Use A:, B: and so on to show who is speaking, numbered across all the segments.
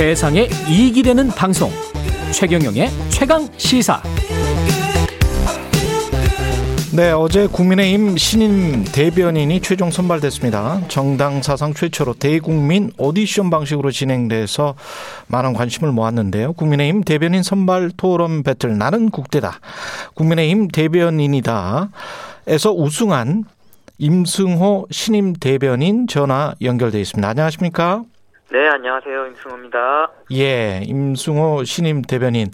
A: 세상에 이익이 되는 방송 최경영의 최강 시사
B: 네, 어제 국민의힘 신임 대변인이 최종 선발됐습니다. 정당 사상 최초로 대국민 오디션 방식으로 진행돼서 많은 관심을 모았는데요. 국민의힘 대변인 선발 토론 배틀 나는 국대다. 국민의힘 대변인이다. 에서 우승한 임승호 신임 대변인 전화 연결돼 있습니다. 안녕하십니까?
C: 네, 안녕하세요. 임승호입니다.
B: 예, 임승호 신임 대변인.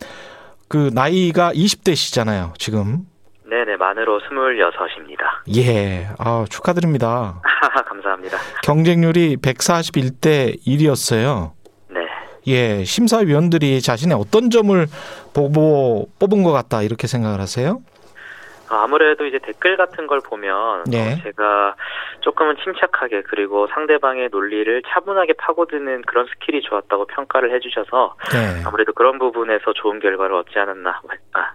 B: 그 나이가 20대시잖아요, 지금.
C: 네 네, 만으로 26입니다.
B: 예, 아, 축하드립니다.
C: 감사합니다.
B: 경쟁률이 141대 1이었어요.
C: 네.
B: 예, 심사위원들이 자신의 어떤 점을 보고 뽑은 것 같다, 이렇게 생각을 하세요?
C: 아무래도 이제 댓글 같은 걸 보면
B: 네.
C: 어, 제가 조금은 침착하게 그리고 상대방의 논리를 차분하게 파고드는 그런 스킬이 좋았다고 평가를 해주셔서
B: 네.
C: 아무래도 그런 부분에서 좋은 결과를 얻지 않았나 아,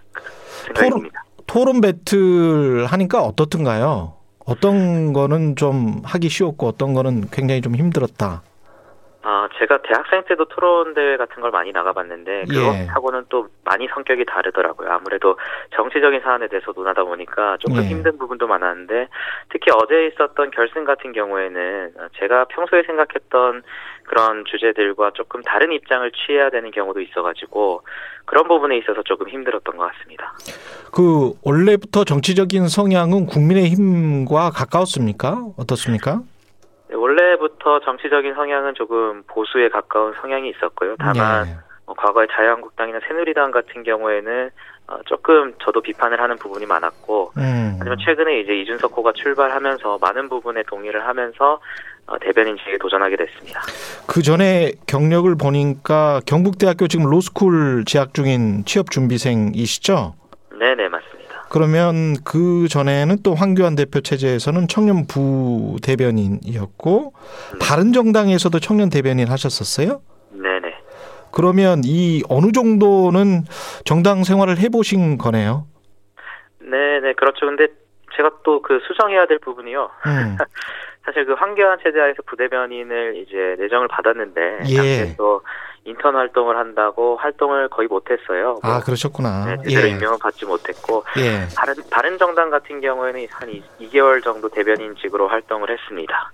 C: 생각입니다.
B: 토론 배틀 하니까 어떻든가요? 어떤 거는 좀 하기 쉬웠고 어떤 거는 굉장히 좀 힘들었다.
C: 아, 제가 대학생 때도 토론 대회 같은 걸 많이 나가봤는데
B: 예.
C: 그것하고는 또 많이 성격이 다르더라고요. 아무래도 정치적인 사안에 대해서 논하다 보니까 조금
B: 예.
C: 힘든 부분도 많았는데 특히 어제 있었던 결승 같은 경우에는 제가 평소에 생각했던 그런 주제들과 조금 다른 입장을 취해야 되는 경우도 있어가지고 그런 부분에 있어서 조금 힘들었던 것 같습니다.
B: 그 원래부터 정치적인 성향은 국민의힘과 가까웠습니까? 어떻습니까?
C: 네, 원래부터 정치적인 성향은 조금 보수에 가까운 성향이 있었고요. 다만
B: 예.
C: 어, 과거에 자유한국당이나 새누리당 같은 경우에는 어, 조금 저도 비판을 하는 부분이 많았고
B: 음.
C: 하지만 최근에 이제 이준석 호가 출발하면서 많은 부분에 동의를 하면서 어, 대변인직에 도전하게 됐습니다.
B: 그 전에 경력을 보니까 경북대학교 지금 로스쿨 재학 중인 취업 준비생이시죠?
C: 네 네 맞습니다.
B: 그러면 그 전에는 또 황교안 대표 체제에서는 청년 부 대변인이었고 다른 정당에서도 청년 대변인 하셨었어요?
C: 네네.
B: 그러면 이 어느 정도는 정당 생활을 해보신 거네요.
C: 네네 그렇죠. 근데 제가 또 그 수정해야 될 부분이요.
B: 음.
C: 사실 그 황교안 체제하에서 부대변인을 이제 내정을 받았는데
B: 예.
C: 당시에 또 인턴 활동을 한다고 활동을 거의 못했어요.
B: 아 그러셨구나.
C: 네, 제대로
B: 예.
C: 임명을 받지 못했고
B: 예.
C: 다른 다른 정당 같은 경우에는 한 2, 개월 정도 대변인직으로 활동을 했습니다.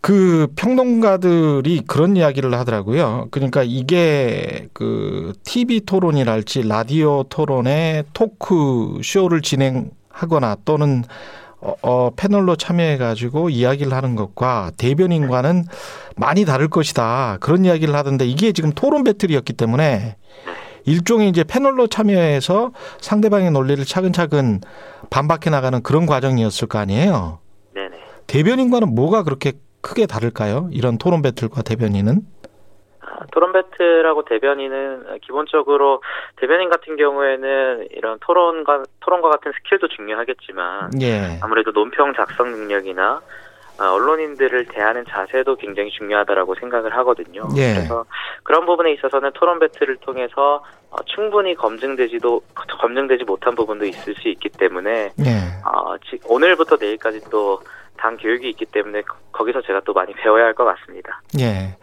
B: 그 평론가들이 그런 이야기를 하더라고요. 그러니까 이게 그 TV 토론이랄지 라디오 토론의 토크 쇼를 진행하거나 또는 어, 어, 패널로 참여해가지고 이야기를 하는 것과 대변인과는 많이 다를 것이다. 그런 이야기를 하던데 이게 지금 토론 배틀이었기 때문에 일종의 이제 패널로 참여해서 상대방의 논리를 차근차근 반박해 나가는 그런 과정이었을 거 아니에요.
C: 네네.
B: 대변인과는 뭐가 그렇게 크게 다를까요? 이런 토론 배틀과 대변인은?
C: 아, 토론 배틀하고 대변인은 기본적으로 대변인 같은 경우에는 이런 토론과 토론과 같은 스킬도 중요하겠지만
B: 예.
C: 아무래도 논평 작성 능력이나 아, 언론인들을 대하는 자세도 굉장히 중요하다라고 생각을 하거든요.
B: 예.
C: 그래서 그런 부분에 있어서는 토론 배틀을 통해서 어, 충분히 검증되지도 검증되지 못한 부분도 있을 수 있기 때문에
B: 예.
C: 어, 지- 오늘부터 내일까지 또 당 교육이 있기 때문에 거- 거기서 제가 또 많이 배워야 할 것 같습니다.
B: 예.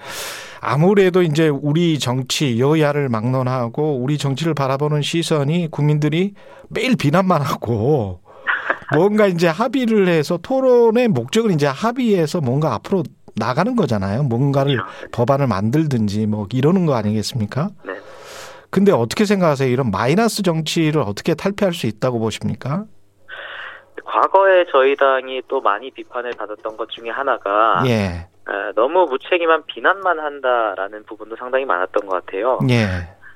B: 아무래도 이제 우리 정치 여야를 막론하고 우리 정치를 바라보는 시선이 국민들이 매일 비난만 하고 뭔가 이제 합의를 해서 토론의 목적은 이제 합의해서 뭔가 앞으로 나가는 거잖아요. 뭔가를 법안을 만들든지 뭐 이러는 거 아니겠습니까?
C: 네.
B: 근데 어떻게 생각하세요? 이런 마이너스 정치를 어떻게 탈피할 수 있다고 보십니까?
C: 과거에 저희 당이 또 많이 비판을 받았던 것 중에 하나가
B: 예.
C: 어, 너무 무책임한 비난만 한다라는 부분도 상당히 많았던 것 같아요.
B: 예.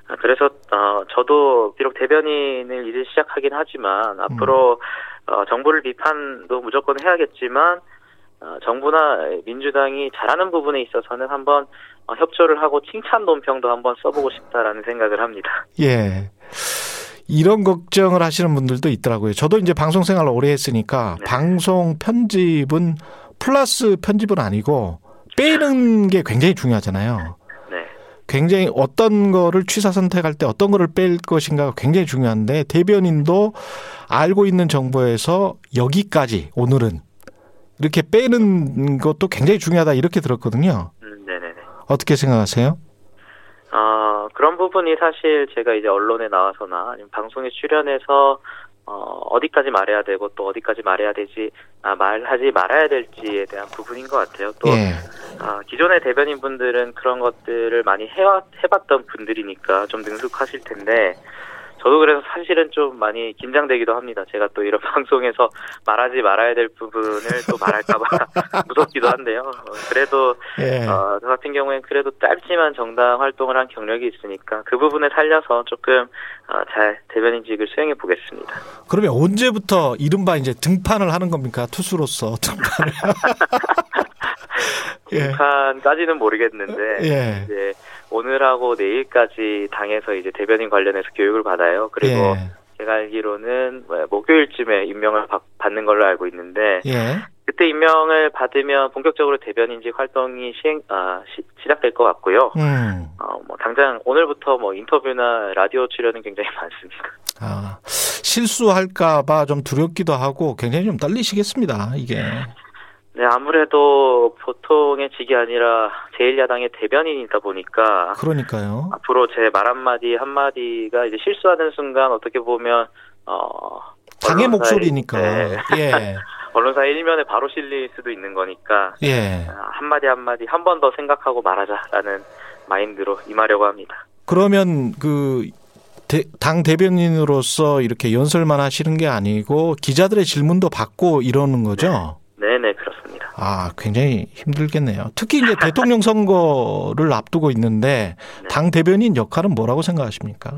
C: 아, 그래서 어, 저도 비록 대변인을 이제 시작하긴 하지만 앞으로 어, 정부를 비판도 무조건 해야겠지만 어, 정부나 민주당이 잘하는 부분에 있어서는 한번 어, 협조를 하고 칭찬 논평도 한번 써보고 싶다라는 생각을 합니다.
B: 예. 이런 걱정을 하시는 분들도 있더라고요. 저도 이제 방송 생활을 오래 했으니까
C: 네.
B: 방송 편집은 플러스 편집은 아니고 빼는 게 굉장히 중요하잖아요.
C: 네,
B: 굉장히 어떤 거를 취사 선택할 때 어떤 거를 뺄 것인가가 굉장히 중요한데 대변인도 알고 있는 정보에서 여기까지 오늘은 이렇게 빼는 것도 굉장히 중요하다 이렇게 들었거든요.
C: 음, 네네네.
B: 어떻게 생각하세요?
C: 그런 부분이 사실 제가 이제 언론에 나와서나 아니면 방송에 출연해서 어, 어디까지 말해야 되고 또 어디까지 말해야 되지, 아, 말하지 말아야 될지에 대한 부분인 것 같아요. 또,
B: 예.
C: 아, 기존의 대변인 분들은 그런 것들을 많이 해왔, 해봤던 분들이니까 좀 능숙하실 텐데, 저도 그래서 사실은 좀 많이 긴장되기도 합니다. 제가 또 이런 방송에서 말하지 말아야 될 부분을 또 말할까봐 무섭기도 한데요. 어, 그래도
B: 예.
C: 어, 저 같은 경우엔 그래도 짧지만 정당 활동을 한 경력이 있으니까 그 부분에 살려서 조금 어, 잘 대변인직을 수행해 보겠습니다.
B: 그러면 언제부터 이른바 이제 등판을 하는 겁니까? 투수로서 등판을. 예.
C: 북한까지는 모르겠는데
B: 예.
C: 이제 오늘하고 내일까지 당에서 이제 대변인 관련해서 교육을 받아요. 그리고
B: 예.
C: 제가 알기로는 뭐 목요일쯤에 임명을 받, 받는 걸로 알고 있는데
B: 예.
C: 그때 임명을 받으면 본격적으로 대변인직 활동이 시행 아, 시, 시작될 것 같고요.
B: 음.
C: 어, 뭐 당장 오늘부터 뭐 인터뷰나 라디오 출연은 굉장히 많습니다.
B: 아, 실수할까봐 좀 두렵기도 하고 굉장히 좀 떨리시겠습니다. 이게.
C: 네, 아무래도 보통의 직이 아니라 제1야당의 대변인이다 보니까
B: 그러니까요.
C: 앞으로 제 말 한마디 한마디가 이제 실수하는 순간 어떻게 보면 어
B: 당의 목소리니까.
C: 네,
B: 예.
C: 언론사 일면에 바로 실릴 수도 있는 거니까
B: 예.
C: 아, 한마디 한마디 한 번 더 생각하고 말하자라는 마인드로 임하려고 합니다.
B: 그러면 그, 대- 당 대변인으로서 이렇게 연설만 하시는 게 아니고 기자들의 질문도 받고 이러는 거죠?
C: 네네 그렇습니다.
B: 아, 굉장히 힘들겠네요. 특히 이제 대통령 선거를 앞두고 있는데
C: 네.
B: 당 대변인 역할은 뭐라고 생각하십니까?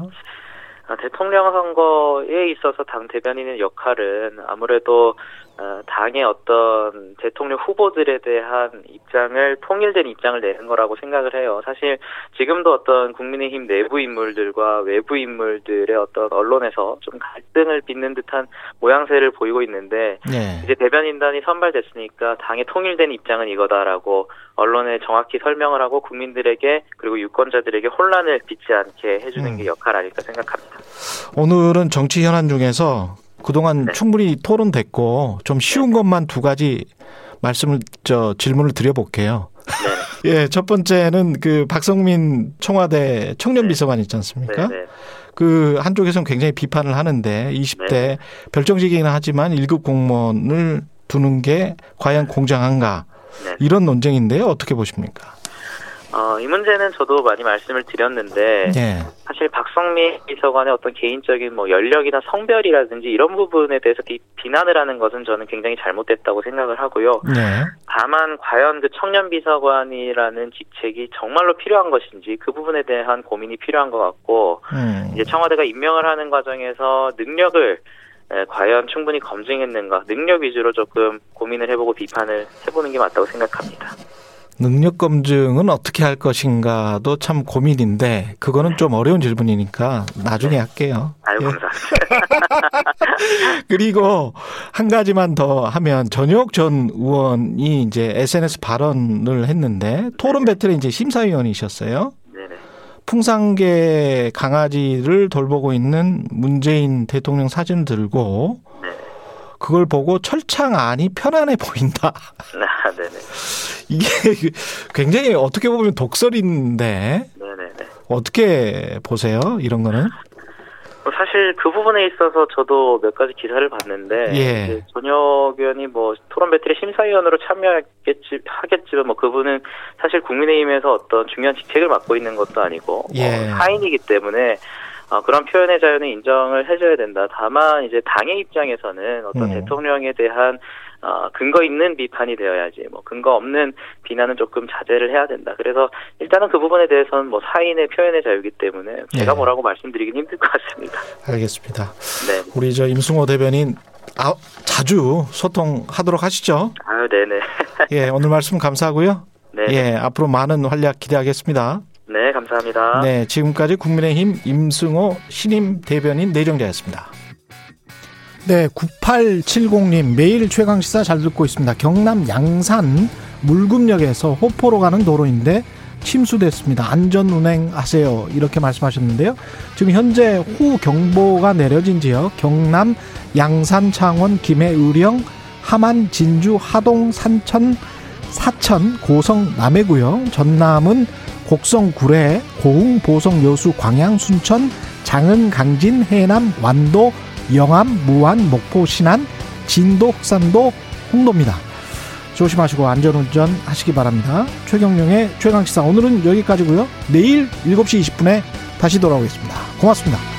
C: 아, 대통령 선거에 있어서 당 대변인의 역할은 아무래도 어, 당의 어떤 대통령 후보들에 대한 입장을 통일된 입장을 내는 거라고 생각을 해요. 사실 지금도 어떤 국민의힘 내부 인물들과 외부 인물들의 어떤 언론에서 좀 갈등을 빚는 듯한 모양새를 보이고 있는데
B: 네.
C: 이제 대변인단이 선발됐으니까 당의 통일된 입장은 이거다라고 언론에 정확히 설명을 하고 국민들에게 그리고 유권자들에게 혼란을 빚지 않게 해주는
B: 음.
C: 게 역할 아닐까 생각합니다.
B: 오늘은 정치 현안 중에서 그동안
C: 네.
B: 충분히 토론됐고 좀 쉬운 것만 두 가지 말씀을 저 질문을 드려볼게요.
C: 네.
B: 예, 첫 번째는 그 박성민 청와대 청년 비서관 있지 않습니까?
C: 네, 네.
B: 그 한쪽에서는 굉장히 비판을 하는데 20대 별정직이긴 하지만 1급 공무원을 두는 게 과연 공정한가?
C: 네.
B: 이런 논쟁인데요. 어떻게 보십니까?
C: 어, 이 문제는 저도 많이 말씀을 드렸는데
B: 예.
C: 사실 박성민 비서관의 어떤 개인적인 뭐 연령이나 성별이라든지 이런 부분에 대해서 비, 비난을 하는 것은 저는 굉장히 잘못됐다고 생각을 하고요.
B: 네.
C: 다만 과연 그 청년 비서관이라는 직책이 정말로 필요한 것인지 그 부분에 대한 고민이 필요한 것 같고
B: 음.
C: 이제 청와대가 임명을 하는 과정에서 능력을 에, 과연 충분히 검증했는가 능력 위주로 조금 고민을 해보고 비판을 해보는 게 맞다고 생각합니다.
B: 능력 검증은 어떻게 할 것인가도 참 고민인데 그거는 좀 어려운 질문이니까 나중에 할게요.
C: 아유
B: 예.
C: 감사합니다.
B: 그리고 한 가지만 더 하면 전혁 전 의원이 이제 SNS 발언을 했는데 토론 배틀에 이제 심사위원이셨어요.
C: 네네.
B: 풍산개 강아지를 돌보고 있는 문재인 대통령 사진을 들고
C: 네.
B: 그걸 보고 철창 안이 편안해 보인다.
C: 아, 네네.
B: 이게 굉장히 어떻게 보면 독설인데
C: 네네네.
B: 어떻게 보세요? 이런 거는?
C: 뭐 사실 그 부분에 있어서 저도 몇 가지 기사를 봤는데
B: 예.
C: 전혁 의원이 뭐 토론 배틀의 심사위원으로 참여하겠지 하겠지만 뭐 그분은 사실 국민의힘에서 어떤 중요한 직책을 맡고 있는 것도 아니고
B: 예.
C: 어, 사인이기 때문에 어, 그런 표현의 자유는 인정을 해줘야 된다. 다만 이제 당의 입장에서는 어떤
B: 음.
C: 대통령에 대한 어, 근거 있는 비판이 되어야지 뭐 근거 없는 비난은 조금 자제를 해야 된다. 그래서 일단은 그 부분에 대해서는 뭐 사인의 표현의 자유이기 때문에 제가
B: 예.
C: 뭐라고 말씀드리긴 힘들 것 같습니다.
B: 알겠습니다.
C: 네.
B: 우리 저 임승호 대변인 아, 자주 소통하도록 하시죠.
C: 아유, 네네.
B: 예, 오늘 말씀 감사하고요.
C: 네.
B: 예, 앞으로 많은 활약 기대하겠습니다.
C: 네, 감사합니다.
B: 네, 지금까지 국민의힘 임승호 신임 대변인 내정자였습니다. 네, 9870님 매일 최강 시사 잘 듣고 있습니다. 경남 양산 물금역에서 호포로 가는 도로인데 침수됐습니다. 안전 운행하세요. 이렇게 말씀하셨는데요. 지금 현재 호 경보가 내려진 지역 경남 양산 창원 김해 의령 함안 진주 하동 산천 사천 고성 남해구역 전남은 곡성, 구례, 고흥, 보성, 여수, 광양, 순천, 장흥, 강진, 해남, 완도, 영암, 무안, 목포, 신안, 진도, 흑산도, 홍도입니다. 조심하시고 안전운전 하시기 바랍니다. 최경령의 최강시사 오늘은 여기까지고요. 내일 7시 20분에 다시 돌아오겠습니다. 고맙습니다.